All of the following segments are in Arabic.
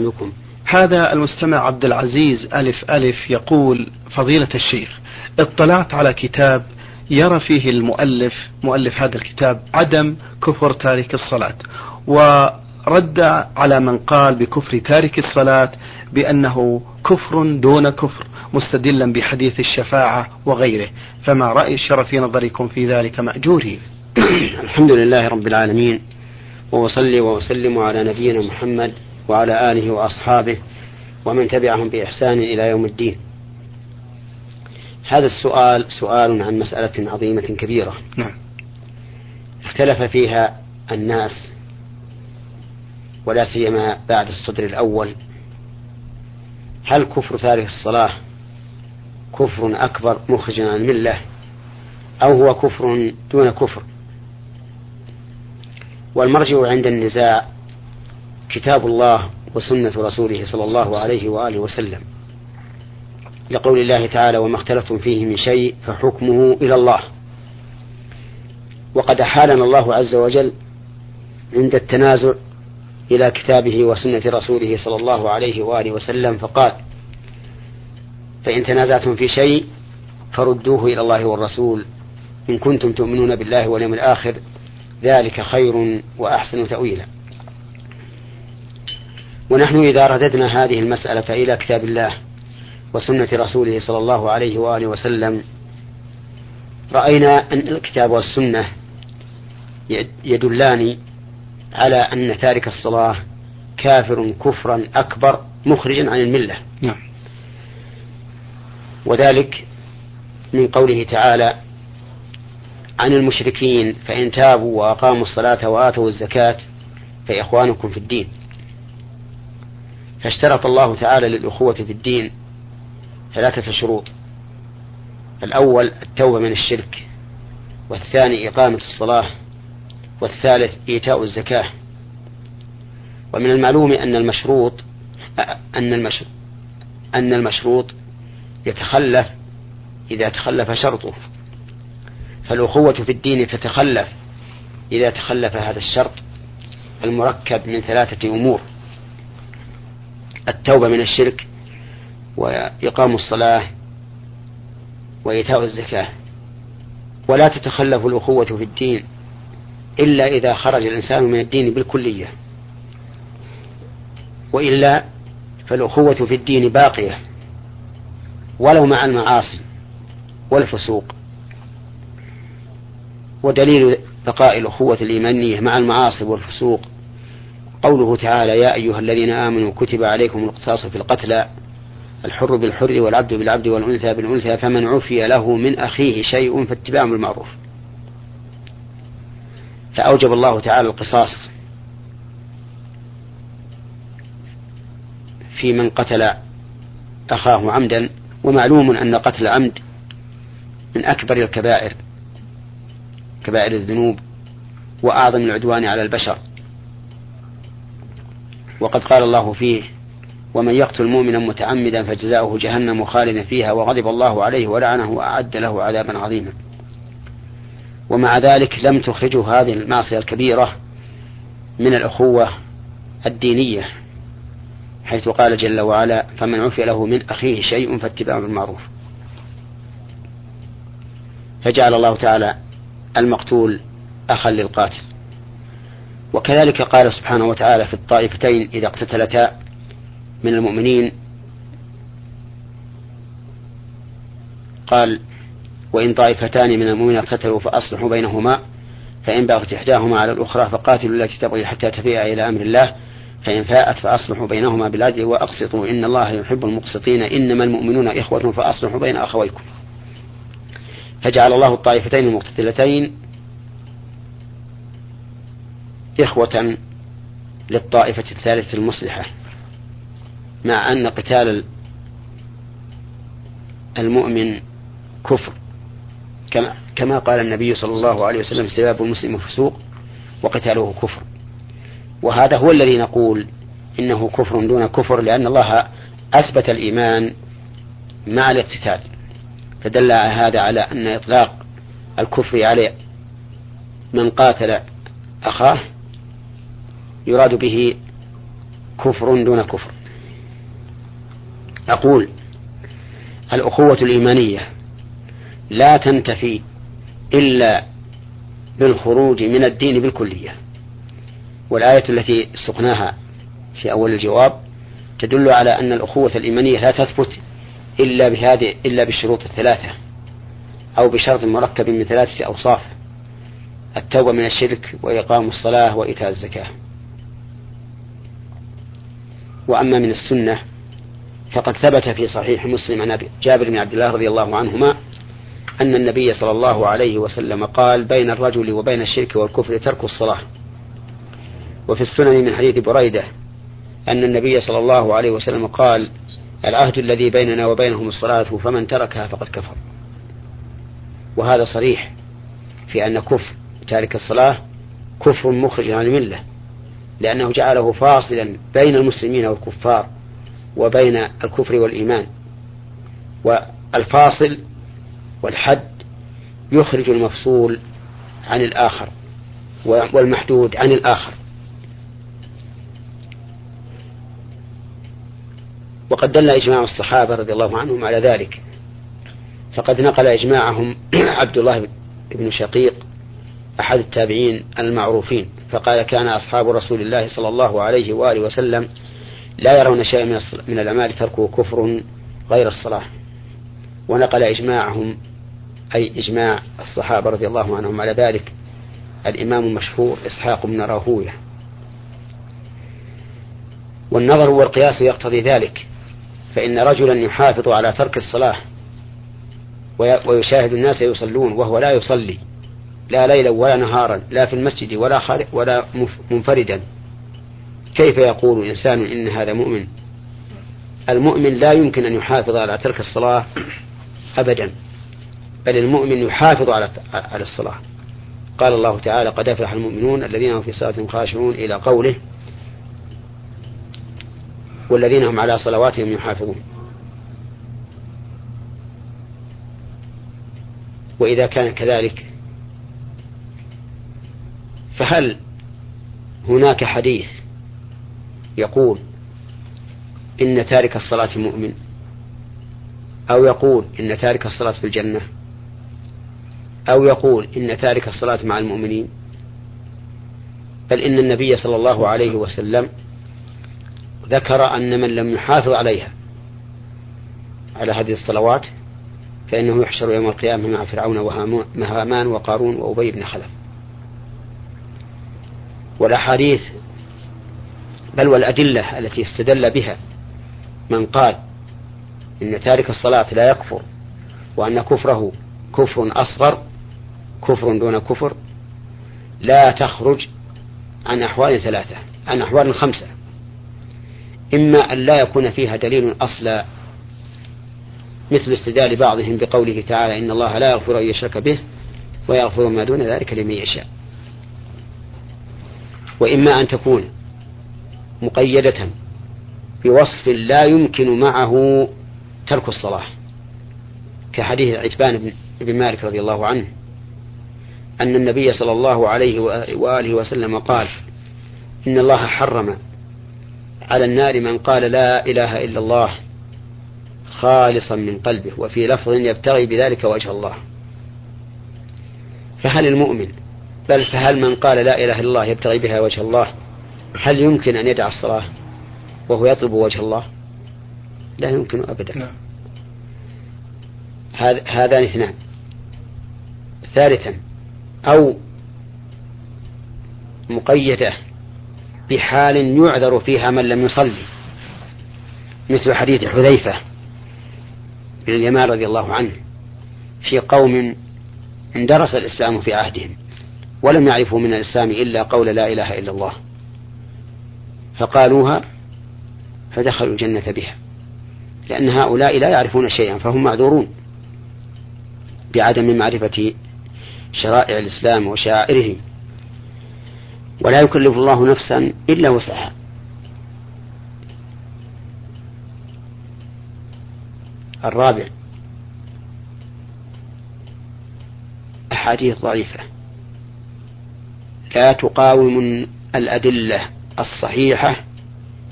بكم هذا المستمع عبد العزيز ألف ألف يقول فضيلة الشيخ اطلعت على كتاب يرى فيه المؤلف مؤلف هذا الكتاب عدم كفر تارك الصلاة ورد على من قال بكفر تارك الصلاة بأنه كفر دون كفر مستدلا بحديث الشفاعة وغيره فما رأي الشرف في نظركم في ذلك مأجورين الحمد لله رب العالمين وأصلي وأسلم على نبينا محمد وعلى آله وأصحابه ومن تبعهم بإحسان إلى يوم الدين. هذا السؤال سؤال عن مسألة عظيمة كبيرة. نعم. اختلف فيها الناس ولا سيما بعد الصدر الأول. هل كفر تارك الصلاة كفر أكبر مخرج عن الملة أو هو كفر دون كفر؟ والمرجع عند النزاع كتاب الله وسنة رسوله صلى الله عليه وآله وسلم لقول الله تعالى وما اختلفتم فيه من شيء فحكمه إلى الله. وقد أحالنا الله عز وجل عند التنازع إلى كتابه وسنة رسوله صلى الله عليه وآله وسلم فقال فإن تنازعتم في شيء فردوه إلى الله والرسول. إن كنتم تؤمنون بالله واليوم الآخر ذلك خير وأحسن تأويلا. ونحن إذا رددنا هذه المسألة إلى كتاب الله وسنة رسوله صلى الله عليه وآله وسلم رأينا أن الكتاب والسنة يدلان على أن تارك الصلاة كافر كفرا أكبر مخرجا عن الملة. نعم. وذلك من قوله تعالى عن المشركين فإن تابوا وأقاموا الصلاة وآتوا الزكاة فإخوانكم في الدين. فاشترط الله تعالى للأخوة في الدين ثلاثة شروط. الأول التوبة من الشرك والثاني إقامة الصلاة والثالث إيتاء الزكاة. ومن المعلوم أن المشروط أن المشروط أن المشروط يتخلف إذا تخلف شرطه. فالأخوة في الدين تتخلف إذا تخلف هذا الشرط المركب من ثلاثة أمور. التوبة من الشرك وإقام الصلاة وإيتاء الزكاة ولا تتخلف الأخوة في الدين إلا إذا خرج الإنسان من الدين بالكلية وإلا فالأخوة في الدين باقية ولو مع المعاصي والفسوق ودليل بقاء الأخوة الإيمانية مع المعاصي والفسوق قوله تعالى يا أيها الذين آمنوا كتب عليكم القصاص في القتلى الحر بالحر والعبد بالعبد والأنثى بالأنثى فمن عفي له من أخيه شيء فاتباع بالمعروف فأوجب الله تعالى القصاص في من قتل أخاه عمدا ومعلوم أن قتل عمد من أكبر الكبائر كبائر الذنوب وأعظم العدوان على البشر. وقد قال الله فيه ومن يقتل مؤمنا متعمدا فجزاؤه جهنم خالدا فيها وغضب الله عليه ولعنه وأعد له عذابا عظيما. ومع ذلك لم تخرجه هذه المعصية الكبيرة من الأخوة الدينية حيث قال جل وعلا فمن عفي له من أخيه شيء فاتباع بالمعروف فجعل الله تعالى المقتول أخا للقاتل. وكذلك قال سبحانه وتعالى في الطائفتين إذا اقتتلتا من المؤمنين. قال وإن طائفتان من المؤمنين اقتتلوا فأصلحوا بينهما فإن بغت إحداهما على الأخرى فقاتلوا التي تبغي حتى تفيء إلى أمر الله فإن فاءت فأصلحوا بينهما بالعدل وأقسطوا إن الله يحب المقسطين إنما المؤمنون إخوة فأصلحوا بين أخويكم. فجعل الله الطائفتين المقتتلتين إخوة للطائفة الثالثة المصلحة مع أن قتال المؤمن كفر. كما كما قال النبي صلى الله عليه وسلم سباب المسلم فسوق وقتاله كفر. وهذا هو الذي نقول إنه كفر دون كفر لأن الله أثبت الإيمان مع الاقتتال. فدل هذا على أن إطلاق الكفر على من قاتل أخاه يراد به كفر دون كفر. أقول الأخوة الإيمانية لا تنتفي إلا بالخروج من الدين بالكلية. والآية التي سقناها في أول الجواب تدل على أن الأخوة الإيمانية لا تثبت إلا بهذه إلا بالشروط الثلاثة أو بشرط مركب من ثلاثة أوصاف التوبة من الشرك وإقام الصلاة وإيتاء الزكاة. وأما من السنة فقد ثبت في صحيح مسلم عن جابر بن عبد الله رضي الله عنهما أن النبي صلى الله عليه وسلم قال بين الرجل وبين الشرك والكفر ترك الصلاة. وفي السنن من حديث بريدة أن النبي صلى الله عليه وسلم قال العهد الذي بيننا وبينهم الصلاة فمن تركها فقد كفر. وهذا صريح في أن كفر تارك الصلاة كفر مخرج عن الملة. لأنه جعله فاصلا بين المسلمين والكفار وبين الكفر والإيمان. والفاصل والحد يخرج المفصول عن الآخر والمحدود عن الآخر. وقد دل إجماع الصحابة رضي الله عنهم على ذلك. فقد نقل إجماعهم عبد الله بن شقيق أحد التابعين المعروفين. فقال كان أصحاب رسول الله صلى الله عليه وآله وسلم لا يرون شيئا من الأعمال تركه كفر غير الصلاة. ونقل إجماعهم أي إجماع الصحابة رضي الله عنهم على ذلك. الإمام المشهور إسحاق بن راهوية. والنظر والقياس يقتضي ذلك. فإن رجلا يحافظ على ترك الصلاة ويشاهد الناس يصلون وهو لا يصلي. لا ليلا ولا نهارا لا في المسجد ولا خارج ولا منفردا. كيف يقول إنسان إن هذا مؤمن؟ المؤمن لا يمكن أن يحافظ على ترك الصلاة أبدا بل المؤمن يحافظ على على الصلاة. قال الله تعالى قد أفلح المؤمنون الذين هم في صلاة خاشعون إلى قوله والذين هم على صلواتهم يحافظون وإذا كان كذلك فهل هناك حديث يقول إن تارك الصلاة مؤمن؟ أو يقول إن تارك الصلاة في الجنة؟ أو يقول إن تارك الصلاة مع المؤمنين؟ بل إن النبي صلى الله عليه وسلم ذكر أن من لم يحافظ عليها على هذه الصلوات فإنه يحشر يوم القيامة مع فرعون وهامان وقارون وأبي بن خلف. والأحاديث بل والأدلة التي استدل بها من قال إن تارك الصلاة لا يكفر وأن كفره كفر أصغر كفر دون كفر لا تخرج عن أحوال ثلاثة عن أحوال خمسة. إما أن لا يكون فيها دليل أصلا مثل استدلال بعضهم بقوله تعالى إن الله لا يغفر أن يشرك به ويغفر ما دون ذلك لمن يشاء. وإما أن تكون مقيدة بوصف لا يمكن معه ترك الصلاة كحديث عتبان بن مالك رضي الله عنه أن النبي صلى الله عليه وآله وسلم قال إن الله حرم على النار من قال لا إله إلا الله خالصا من قلبه وفي لفظ يبتغي بذلك وجه الله. فهل المؤمن بل فهل من قال لا إله إلا الله يبتغي بها وجه الله هل يمكن أن يدع الصلاة وهو يطلب وجه الله؟ لا يمكن أبدا. نعم. هذان اثنان. ثالثا أو مقيدة بحال يعذر فيها من لم يصلي مثل حديث حذيفة بن اليمان رضي الله عنه في قوم اندرس الإسلام في عهدهم. ولم يعرفوا من الإسلام إلا قول لا إله إلا الله. فقالوها فدخلوا الجنة بها. لأن هؤلاء لا يعرفون شيئا فهم معذورون بعدم معرفة شرائع الإسلام وشعائره ولا يكلف الله نفسا إلا وسعها. الرابع أحاديث ضعيفة. لا تقاوم الأدلة الصحيحة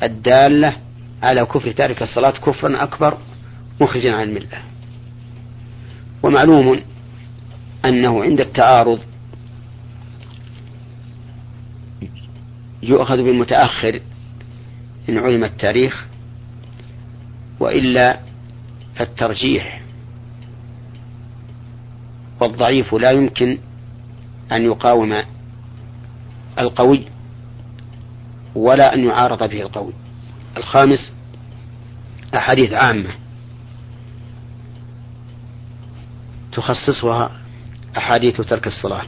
الدالة على كفر تارك الصلاة كفرا أكبر مخرجا عن الملة. ومعلوم أنه عند التعارض يؤخذ بالمتأخر إن علم التاريخ وإلا فالترجيح والضعيف لا يمكن أن يقاوم القوي ولا أن يعارض به القوي. الخامس أحاديث عامة تخصصها أحاديث ترك الصلاة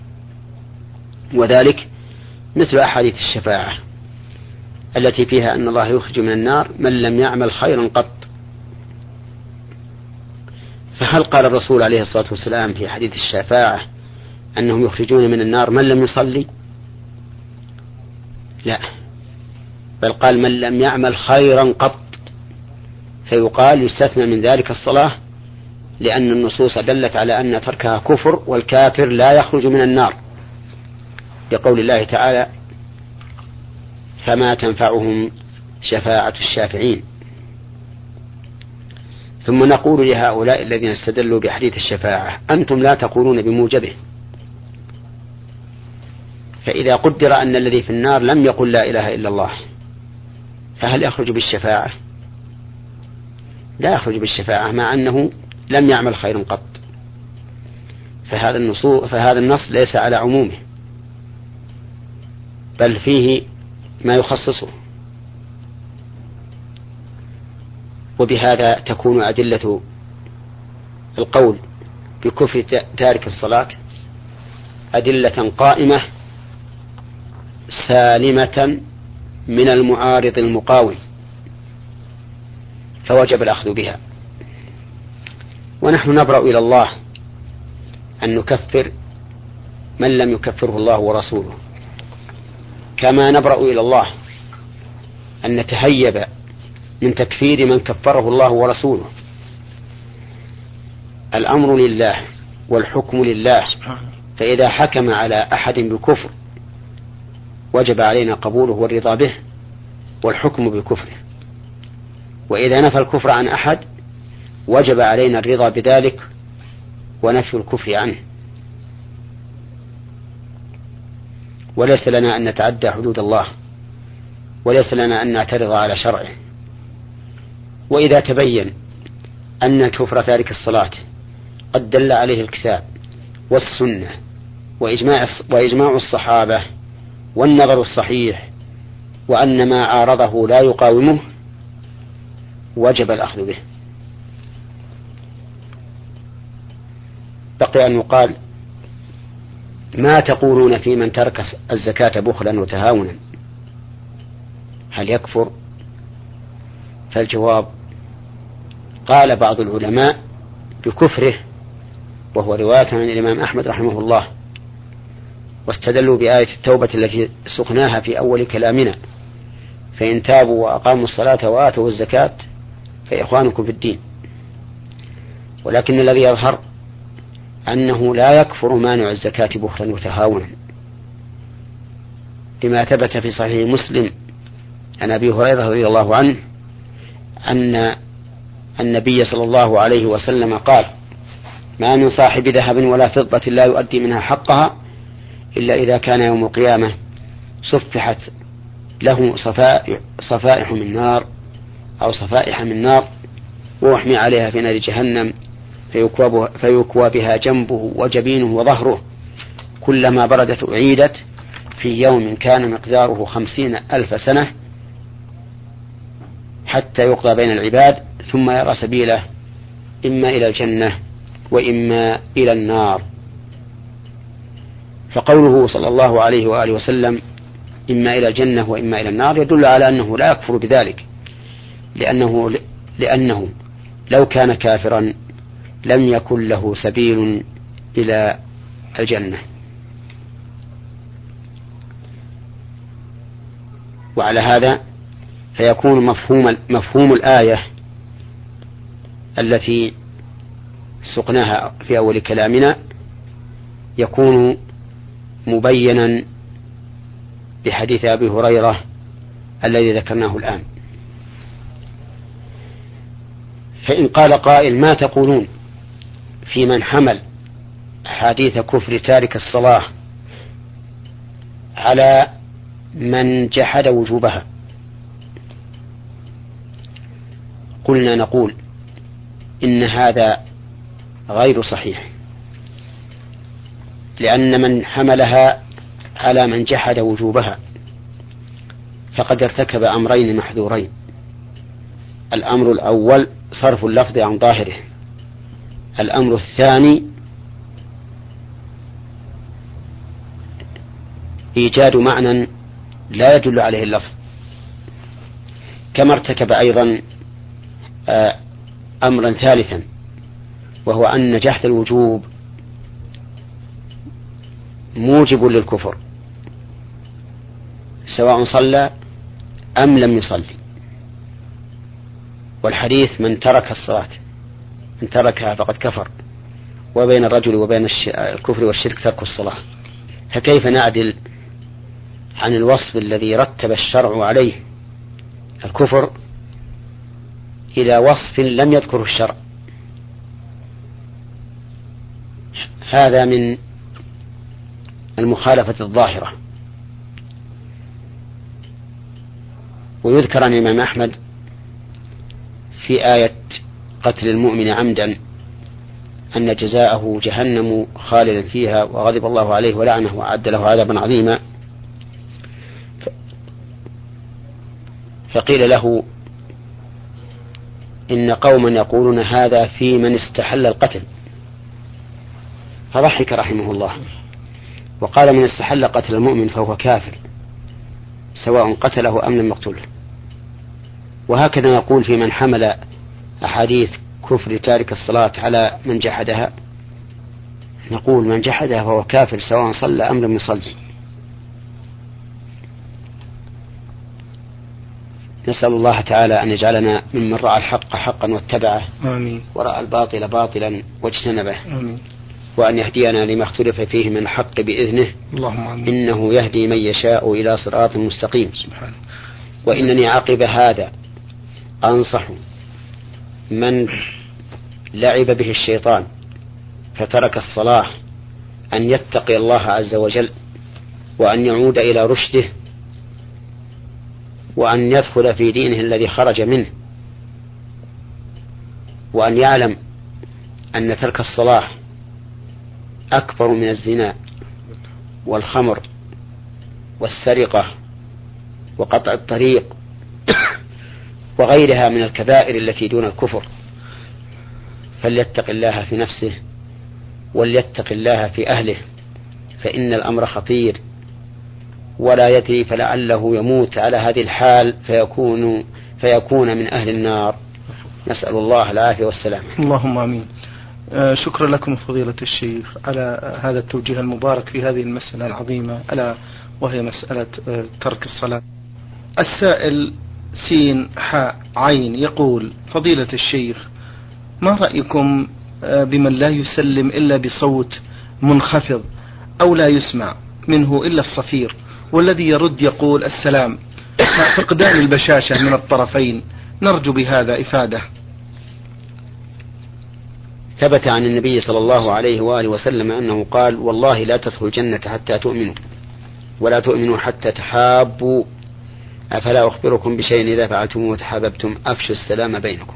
وذلك مثل أحاديث الشفاعة التي فيها أن الله يخرج من النار من لم يعمل خيرا قط. فهل قال الرسول عليه الصلاة والسلام في حديث الشفاعة أنهم يخرجون من النار من لم يصلي؟ لا. بل قال من لم يعمل خيرا قط فيقال يستثنى من ذلك الصلاة لأن النصوص دلت على أن تركها كفر والكافر لا يخرج من النار. لقول الله تعالى فما تنفعهم شفاعة الشافعين. ثم نقول لهؤلاء الذين استدلوا بحديث الشفاعة أنتم لا تقولون بموجبه. فإذا قدر أن الذي في النار لم يقل لا إله إلا الله فهل يخرج بالشفاعة؟ لا يخرج بالشفاعة مع أنه لم يعمل خيرا قط. فهذا النصوص فهذا النص ليس على عمومه بل فيه ما يخصصه. وبهذا تكون أدلة القول بكفر تارك الصلاة أدلة قائمة سالمة من المعارض المقاوم فوجب الأخذ بها. ونحن نبرأ إلى الله أن نكفر من لم يكفره الله ورسوله. كما نبرأ إلى الله أن نتهيب من تكفير من كفره الله ورسوله. الأمر لله والحكم لله فإذا حكم على أحد بكفر وجب علينا قبوله والرضا به والحكم بكفره. وإذا نفى الكفر عن أحد وجب علينا الرضا بذلك ونفي الكفر عنه. وليس لنا أن نتعدى حدود الله وليس لنا أن نعترض على شرعه. وإذا تبين أن كفر تارك الصلاة قد دل عليه الكتاب والسنة وإجماع وإجماع الصحابة والنظر الصحيح وأن ما عارضه لا يقاومه وجب الأخذ به. بقي أن يقال ما تقولون في من ترك الزكاة بخلا وتهاونا؟ هل يكفر؟ فالجواب قال بعض العلماء بكفره وهو رواية عن الإمام أحمد رحمه الله. واستدلوا بآية التوبة التي سقناها في أول كلامنا. فإن تابوا وأقاموا الصلاة وآتوا الزكاة فإخوانكم في الدين. ولكن الذي يظهر أنه لا يكفر مانع الزكاة بخلا وتهاونا. لما ثبت في صحيح مسلم عن أبي هريرة رضي الله عنه أن النبي صلى الله عليه وسلم قال ما من صاحب ذهب ولا فضة لا يؤدي منها حقها إلا إذا كان يوم القيامة صفحت له صفائح, من نار أو صفائح من نار وأحمي عليها في نار جهنم فيكوى بها جنبه وجبينه وظهره. كلما بردت أعيدت في يوم كان مقداره خمسين ألف سنة حتى يقضى بين العباد ثم يرى سبيله إما إلى الجنة وإما إلى النار. فقوله صلى الله عليه وآله وسلم إما إلى الجنة وإما إلى النار يدل على أنه لا يكفر بذلك لأنه لأنه لو كان كافرا لم يكن له سبيل إلى الجنة. وعلى هذا فيكون مفهوم مفهوم الآية التي سقناها في أول كلامنا يكون مبينا بحديث أبي هريرة الذي ذكرناه الآن. فإن قال قائل ما تقولون في من حمل حديث كفر تارك الصلاة على من جحد وجوبها؟ قلنا نقول إن هذا غير صحيح. لأن من حملها على من جحد وجوبها فقد ارتكب أمرين محذورين. الأمر الأول صرف اللفظ عن ظاهره. الأمر الثاني إيجاد معنى لا يدل عليه اللفظ. كما ارتكب أيضا آه، أمرا ثالثا وهو أن جحد الوجوب موجب للكفر. سواء صلى أم لم يصلي. والحديث من ترك الصلاة من تركها فقد كفر. وبين الرجل وبين الكفر والشرك ترك الصلاة. فكيف نعدل عن الوصف الذي رتب الشرع عليه الكفر إلى وصف لم يذكره الشرع؟ هذا من المخالفة الظاهرة. ويذكر عن الإمام أحمد في آية قتل المؤمن عمدا أن جزاءه جهنم خالدا فيها وغضب الله عليه ولعنه وأعد له عذابا عظيما. فقيل له إن قوما يقولون هذا في من استحل القتل. فضحك رحمه الله. وقال من استحل قتل المؤمن فهو كافر سواء قتله أم لم يقتله. وهكذا نقول في من حمل أحاديث كفر تارك الصلاة على من جحدها. نقول من جحدها فهو كافر سواء صلى أم لم يصلي. نسأل الله تعالى أن يجعلنا ممن رأى الحق حقا واتبعه آمين. ورأى الباطل باطلا واجتنبه. آمين. وأن يهدينا لما اختلف فيه من الحق بإذنه. اللهم آمين. إنه يهدي من يشاء إلى صراط مستقيم. سبحانه وإنني عقب هذا. أنصح من لعب به الشيطان فترك الصلاة أن يتقي الله عز وجل وأن يعود إلى رشده وأن يدخل في دينه الذي خرج منه وأن يعلم أن ترك الصلاة أكبر من الزنا والخمر والسرقة وقطع الطريق وغيرها من الكبائر التي دون الكفر. فليتق الله في نفسه وليتق الله في أهله فإن الأمر خطير. ولا يدري فلعله يموت على هذه الحال فيكون فيكون من أهل النار. نسأل الله العافية والسلامة اللهم آمين. شكرا لكم فضيلة الشيخ على هذا التوجيه المبارك في هذه المسألة العظيمة ألا وهي مسألة آه، ترك الصلاة. السائل سين حاء عين يقول فضيلة الشيخ ما رأيكم آه، بمن لا يسلم إلا بصوت منخفض أو لا يسمع منه إلا الصفير والذي يرد يقول السلام فقدان البشاشة من الطرفين نرجو بهذا إفادة. ثبت عن النبي صلى الله عليه وآله وسلم أنه قال والله لا تدخل الجنة حتى تؤمنوا ولا تؤمنوا حتى تحابوا. أفلا أخبركم بشيء إذا فعلتموه وتحاببتم؟ أفشوا السلام بينكم.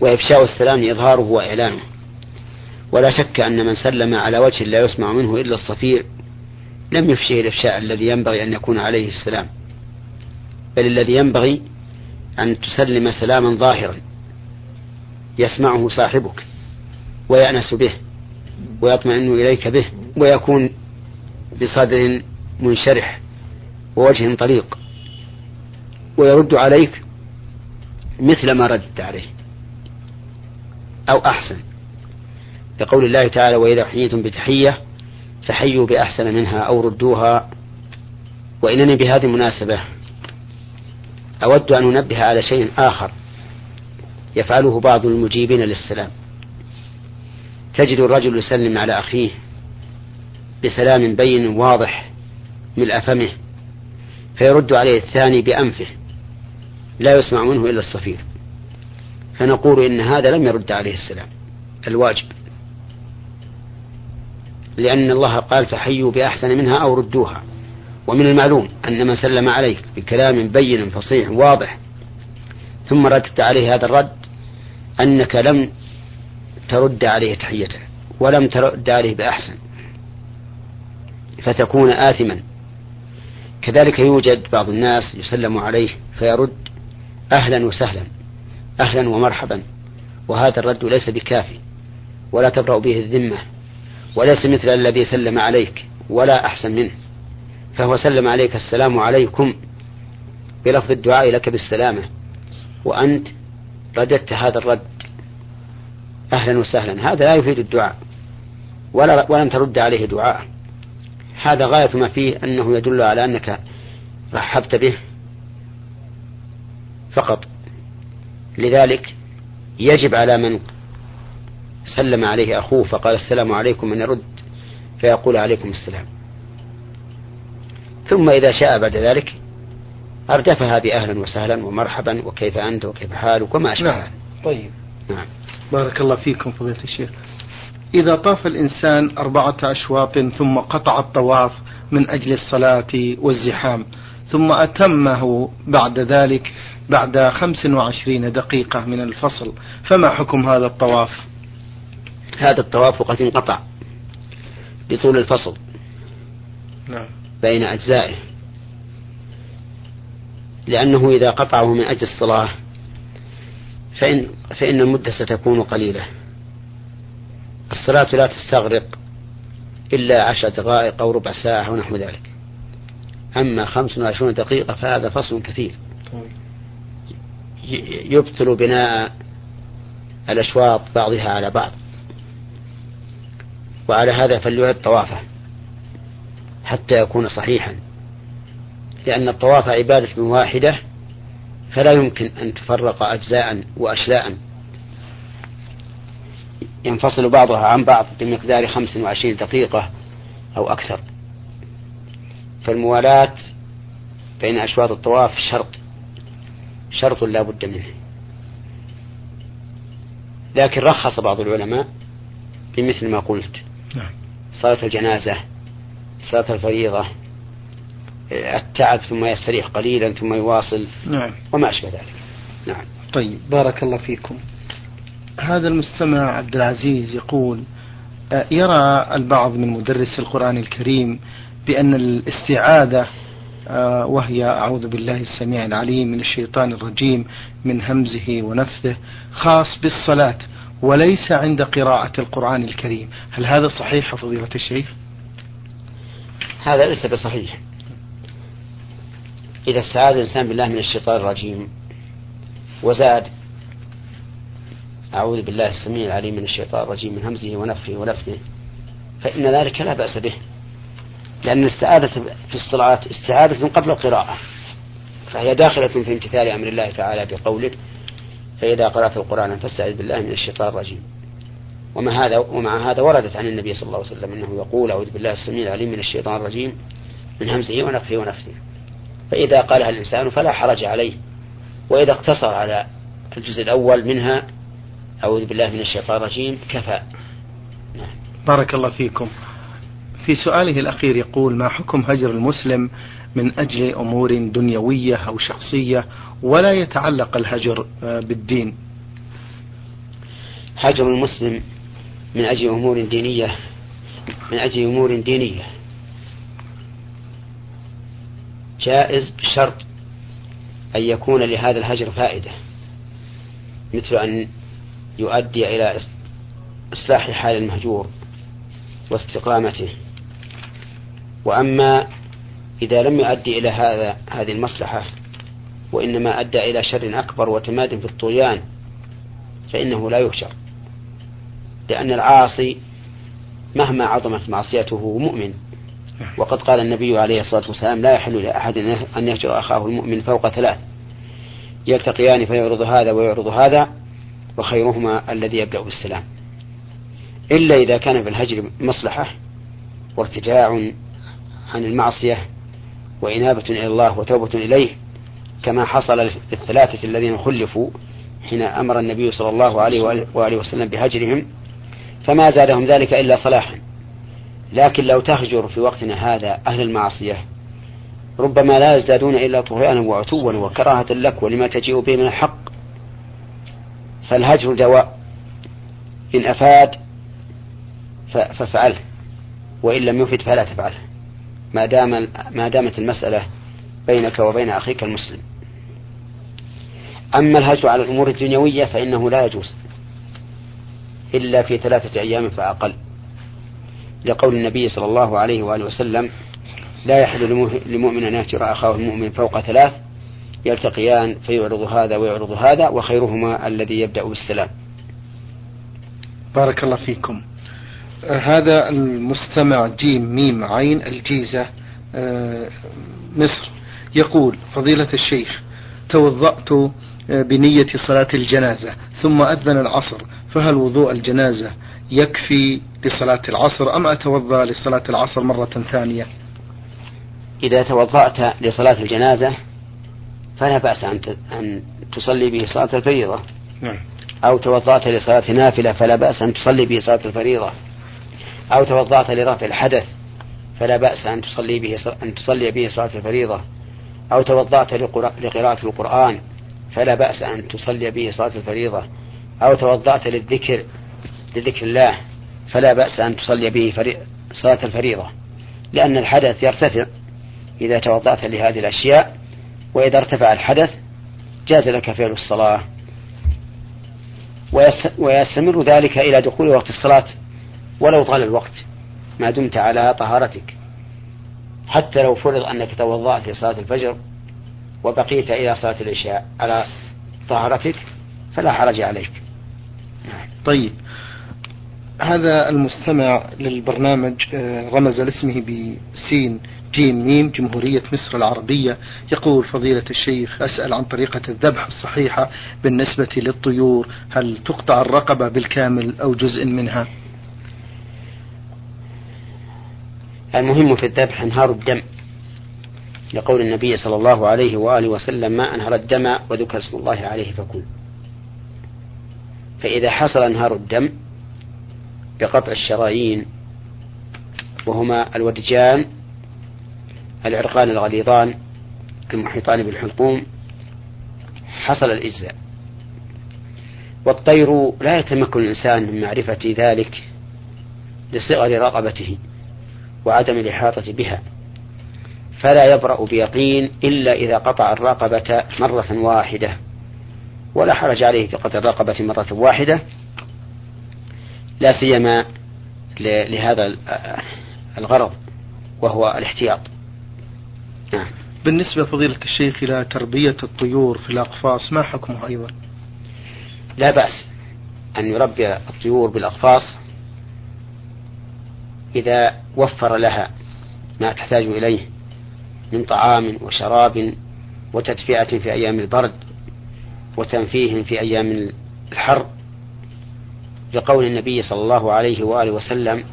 وإفشاء السلام إظهاره وإعلانه. ولا شك أن من سلم على وجه لا يسمع منه إلا الصفير لم يفشه الإفشاء الذي ينبغي أن يكون عليه السلام. بل الذي ينبغي أن تسلم سلاما ظاهرا. يسمعه صاحبك ويأنس به ويطمئن إليك به ويكون بصدر منشرح ووجه طليق ويرد عليك مثل ما رددت عليه أو أحسن. لقول الله تعالى وإذا حييتم بتحية فحيوا بأحسن منها أو ردوها. وإنني بهذه المناسبة أود أن أنبه على شيء آخر. يفعله بعض المجيبين للسلام. تجد الرجل يسلم على أخيه بسلام بين واضح ملء فمه فيرد عليه الثاني بأنفه لا يسمع منه إلا الصفير. فنقول إن هذا لم يرد عليه السلام الواجب. لأن الله قال فحيوا بأحسن منها أو ردوها. ومن المعلوم أن من سلم عليك بكلام بين فصيح واضح ثم ردت عليه هذا الرد أنك لم ترد عليه تحيته ولم ترد عليه بأحسن فتكون آثما. كذلك يوجد بعض الناس يسلم عليه فيرد أهلا وسهلا أهلا ومرحبا وهذا الرد ليس بكافي ولا تبرأ به الذمة وليس مثل الذي سلم عليك ولا أحسن منه. فهو سلم عليك السلام عليكم بلفظ الدعاء لك بالسلامة وأنت رددت هذا الرد. أهلا وسهلا. هذا لا يفيد الدعاء. ولا ولم ترد عليه دعاء. هذا غاية ما فيه أنه يدل على أنك رحبت به فقط. لذلك يجب على من سلم عليه أخوه فقال السلام عليكم أن يرد فيقول عليكم السلام. ثم إذا شاء بعد ذلك أردفها بأهلا وسهلا ومرحبا وكيف أنت وكيف حالك وما أشبه نعم. طيب. نعم. بارك الله فيكم فضيلة الشيخ. إذا طاف الإنسان أربعة أشواط ثم قطع الطواف من أجل الصلاة والزحام ثم أتمه بعد ذلك بعد خمس وعشرين دقيقة من الفصل فما حكم هذا الطواف؟ هذا الطواف قد انقطع بطول الفصل نعم. بين أجزائه. لأنه إذا قطعه من أجل الصلاة فإن, فإن المدة ستكون قليلة. الصلاة لا تستغرق إلا عشر دقائق أو ربع ساعة أو نحو ذلك. أما خمس وعشرون دقيقة فهذا فصل كثير. يبطل بناء الأشواط بعضها على بعض. وعلى هذا فليعد طوافه حتى يكون صحيحا. لأن الطواف عبادة واحدة فلا يمكن أن تفرق أجزاء وأشلاء. ينفصل بعضها عن بعض بمقدار خمس وعشرين دقيقة أو أكثر. فالموالاة بين أشواط الطواف شرط شرط لا بد منه. لكن رخص بعض العلماء بمثل ما قلت. نعم. صلاة الجنازة صلاة الفريضة التعب ثم يستريح قليلا ثم يواصل نعم. وما أشبه ذلك. نعم. طيب بارك الله فيكم. هذا المستمع عبد العزيز يقول آه، يرى البعض من مدرس القرآن الكريم بأن الاستعاذة آه، وهي أعوذ بالله السميع العليم من الشيطان الرجيم من همزه ونفثه خاص بالصلاة وليس عند قراءة القرآن الكريم. هل هذا صحيح فضيلة الشيخ؟ هذا ليس بصحيح. إذا استعاذ الإنسان بالله من الشيطان الرجيم. وزاد أعوذ بالله السميع العليم من الشيطان الرجيم من همزه ونفخه ونفثه. فإن ذلك لا بأس به لأن الاستعاذة في الصلاة استعاذة قبل القراءة فهي داخلة في امتثال أمر الله تعالى بقوله فإذا قرأت القرآن فاستعذ بالله من الشيطان الرجيم. ومع هذا ومع هذا وردت عن النبي صلى الله عليه وسلم أنه يقول أعوذ بالله السميع العليم من الشيطان الرجيم من همزه ونفخه ونفثه. فإذا قالها الإنسان فلا حرج عليه. وإذا اقتصر على الجزء الأول منها أعوذ بالله من الشيطان الرجيم كفى. نعم. بارك الله فيكم. في سؤاله الأخير يقول ما حكم هجر المسلم من أجل أمور دنيوية أو شخصية ولا يتعلق الهجر آه، بالدين؟ هجر المسلم من أجل أمور دينية من أجل أمور دينية. جائز بشرط أن يكون لهذا الهجر فائدة مثل أن يؤدي إلى إصلاح حال المهجور واستقامته. وأما إذا لم يؤدي إلى هذا هذه المصلحة وإنما أدى إلى شر أكبر وتماد في الطغيان فإنه لا يهجر لأن العاصي مهما عظمت معصيته مؤمن. وقد قال النبي عليه الصلاة والسلام لا يحل لأحد أن يهجر أخاه المؤمن فوق ثلاث. يلتقيان فيعرض هذا ويعرض هذا وخيرهما الذي يبدأ بالسلام. إلا إذا كان في الهجر مصلحة وارتجاع عن المعصية وإنابة إلى الله وتوبة إليه كما حصل للثلاثة الذين خلفوا حين أمر النبي صلى الله عليه وآله وسلم بهجرهم فما زادهم ذلك إلا صلاحا. لكن لو تهجر في وقتنا هذا أهل المعصية ربما لا يزدادون إلا طغيانا وعتوا وكراهة لك ولما تجيء به من الحق. فالهجر دواء. إن أفاد فافعله وإن لم يفد فلا تفعله. ما دام ما دامت المسألة بينك وبين أخيك المسلم. أما الهجر على الأمور الدنيوية فإنه لا يجوز إلا في ثلاثة أيام فأقل. لقول النبي صلى الله عليه وآله وسلم لا يحل لمؤمن أن يهجر أخاه المؤمن فوق ثلاث يلتقيان فيعرض هذا ويعرض هذا وخيرهما الذي يبدأ بالسلام. بارك الله فيكم. آه هذا المستمع جيم ميم عين الجيزة آه مصر يقول فضيلة الشيخ توضأت بنية صلاة الجنازة ثم أذن العصر فهل وضوء الجنازة يكفي لصلاة العصر أم أتوضأ لصلاة العصر مرة ثانية؟ إذا توضأت لصلاة الجنازة فلا بأس أن أن تصلي به صلاة الفريضة. نعم. أو توضأت لصلاة نافلة فلا بأس أن تصلي به صلاة الفريضة. أو توضأت لرفع الحدث فلا بأس أن تصلي به أن تصلي به صلاة الفريضة. أو توضأت لقراءة القرآن فلا بأس أن تصلي به صلاة الفريضة أو توضأت للذكر لذكر الله فلا بأس أن تصلي به صلاة الفريضة لأن الحدث يرتفع إذا توضأت لهذه الأشياء وإذا ارتفع الحدث جاز لك فعل الصلاة. ويستمر ذلك إلى دخول وقت الصلاة ولو طال الوقت ما دمت على طهارتك. حتى لو فرض أنك توضأت لصلاة الفجر وبقيت إلى صلاة العشاء على طهارتك فلا حرج عليك. طيب. هذا المستمع للبرنامج آه، رمز لاسمه بسين جيم ميم جمهورية مصر العربية. يقول فضيلة الشيخ أسأل عن طريقة الذبح الصحيحة بالنسبة للطيور. هل تقطع الرقبة بالكامل أو جزء منها؟ المهم في الذبح انهار الدم. لقول النبي صلى الله عليه وآله وسلم ما أنهر الدم وذكر اسم الله عليه فكل فإذا حصل انهار الدم بقطع الشرايين وهما الودجان العرقان الغليظان المحيطان بالحلقوم حصل الإجزاء. والطير لا يتمكن الإنسان من معرفة ذلك لصغر رقبته وعدم الإحاطة بها. فلا يبرأ بيقين إلا إذا قطع الرقبة مرة واحدة. ولا حرج عليه في قطع الرقبة مرة واحدة. لا سيما لهذا الغرض وهو الاحتياط. نعم. بالنسبة فضيلة الشيخ إلى تربية الطيور في الأقفاص ما حكمه أيضا؟ لا بأس أن يربي الطيور بالأقفاص إذا وفر لها ما تحتاج إليه. من طعام وشراب وتدفئة في أيام البرد وتنفيه في أيام الحر. لقول النبي صلى الله عليه وآله وسلم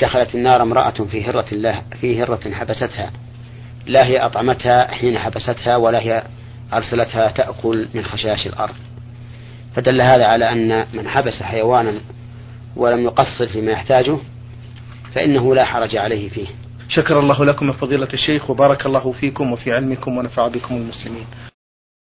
دخلت النار امرأة في هرة الله في هرة حبستها. لا هي أطعمتها حين حبستها ولا هي أرسلتها تأكل من خشاش الأرض. فدل هذا على أن من حبس حيوانا ولم يقصر فيما يحتاجه فإنه لا حرج عليه فيه. شكر الله لكم فضيلة الشيخ وبارك الله فيكم وفي علمكم ونفع بكم المسلمين.